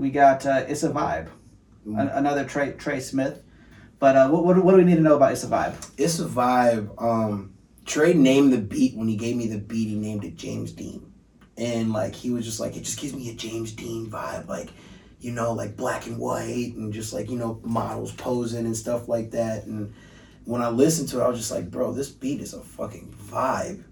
we got uh, "It's a Vibe," An- another Trey Trey Smith. But uh, what, what what do we need to know about "It's a Vibe"? It's a vibe. Um, Trey named the beat when he gave me the beat. He named it James Dean, and like he was just like it just gives me a James Dean vibe, like you know, like black and white, and just like you know models posing and stuff like that. And when I listened to it, I was just like, bro, this beat is a fucking vibe.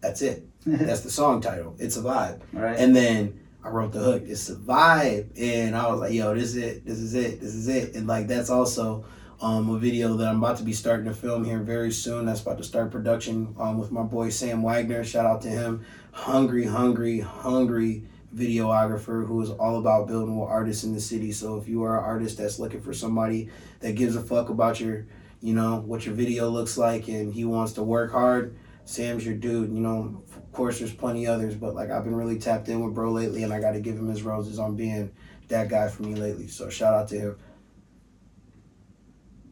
That's it. That's the song title. It's a vibe. Right. And then I wrote the hook. It's vibe, and I was like, "Yo, this is it. This is it. This is it." And like that's also um, a video that I'm about to be starting to film here very soon. That's about to start production um, with my boy Sam Wagner. Shout out to him. Hungry, hungry, hungry videographer who is all about building with artists in the city. So if you are an artist that's looking for somebody that gives a fuck about your, you know, what your video looks like, and he wants to work hard. Sam's your dude, you know. Of course, there's plenty others, but like I've been really tapped in with bro lately, and I got to give him his roses on being that guy for me lately. So shout out to him.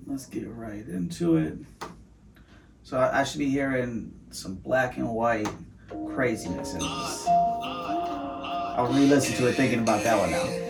Let's get right into it. So I, I should be hearing some black and white craziness in this. I'll re-listen to it thinking about that one now.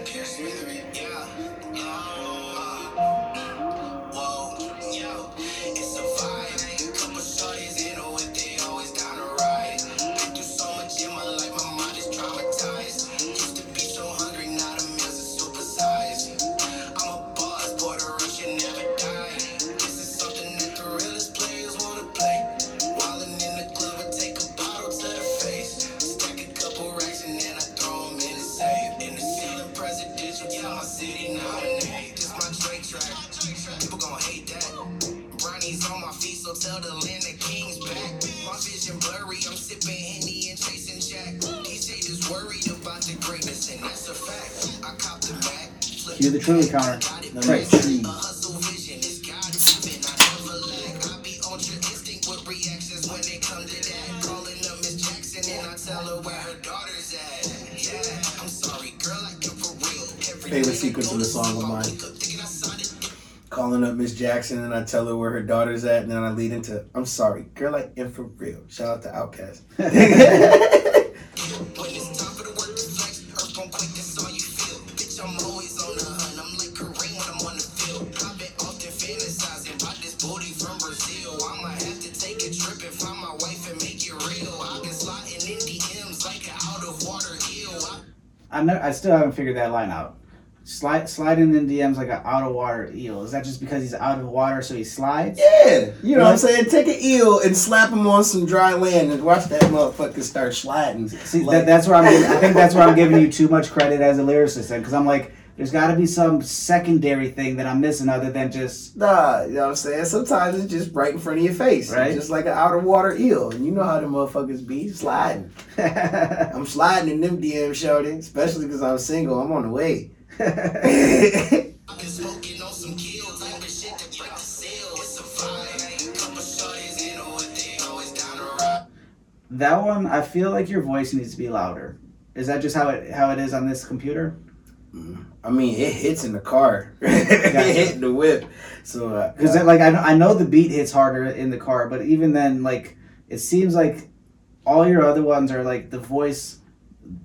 People gon' hate that. Brownies on my feet, so tell the land the king's back. My vision blurry, I'm sipping Henny and chasing Jack. These haters worried about the greatness, and that's a fact. I cop the Mac. flip Cue the truly counter. Right. more Favorite sequence in the song of mine. Calling up Miss Jackson, and I tell her where her daughter's at, and then I lead into, "I'm sorry, girl, I am for real." Shout out to Outkast. I ne- I still haven't figured that line out. Slide sliding in DMs like an out of water eel. Is that just because he's out of water, so he slides? Yeah, you know what I'm saying? Take an eel and slap him on some dry land and watch that motherfucker start sliding. See, Like- that, that's where I'm. I think that's where I'm giving you too much credit as a lyricist, because I'm like, there's got to be some secondary thing that I'm missing other than just Nah, you know what I'm saying? Sometimes it's just right in front of your face. Right. Just like an out of water eel. And you know how the motherfuckers be sliding. I'm sliding in them DMs, shorty. Especially because I'm single. I'm on the way. I've been smoking on some kill type of shit that break the seal. It's a vibe. Couple shorties, you know what they always down to ride. that one. I feel like your voice needs to be louder. Is that just how it how it is on this computer? I mean, it hits in the car. it hit the whip. So, uh, Because like I know, I know the beat hits harder in the car, but even then, like it seems like all your other ones are like the voice,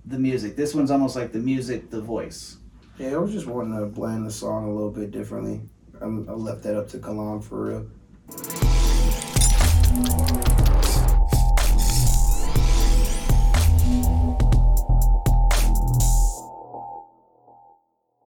the music. This one's almost like the music, the voice. Yeah, I was just wanting to blend the song a little bit differently. I left that up to Kalam for real.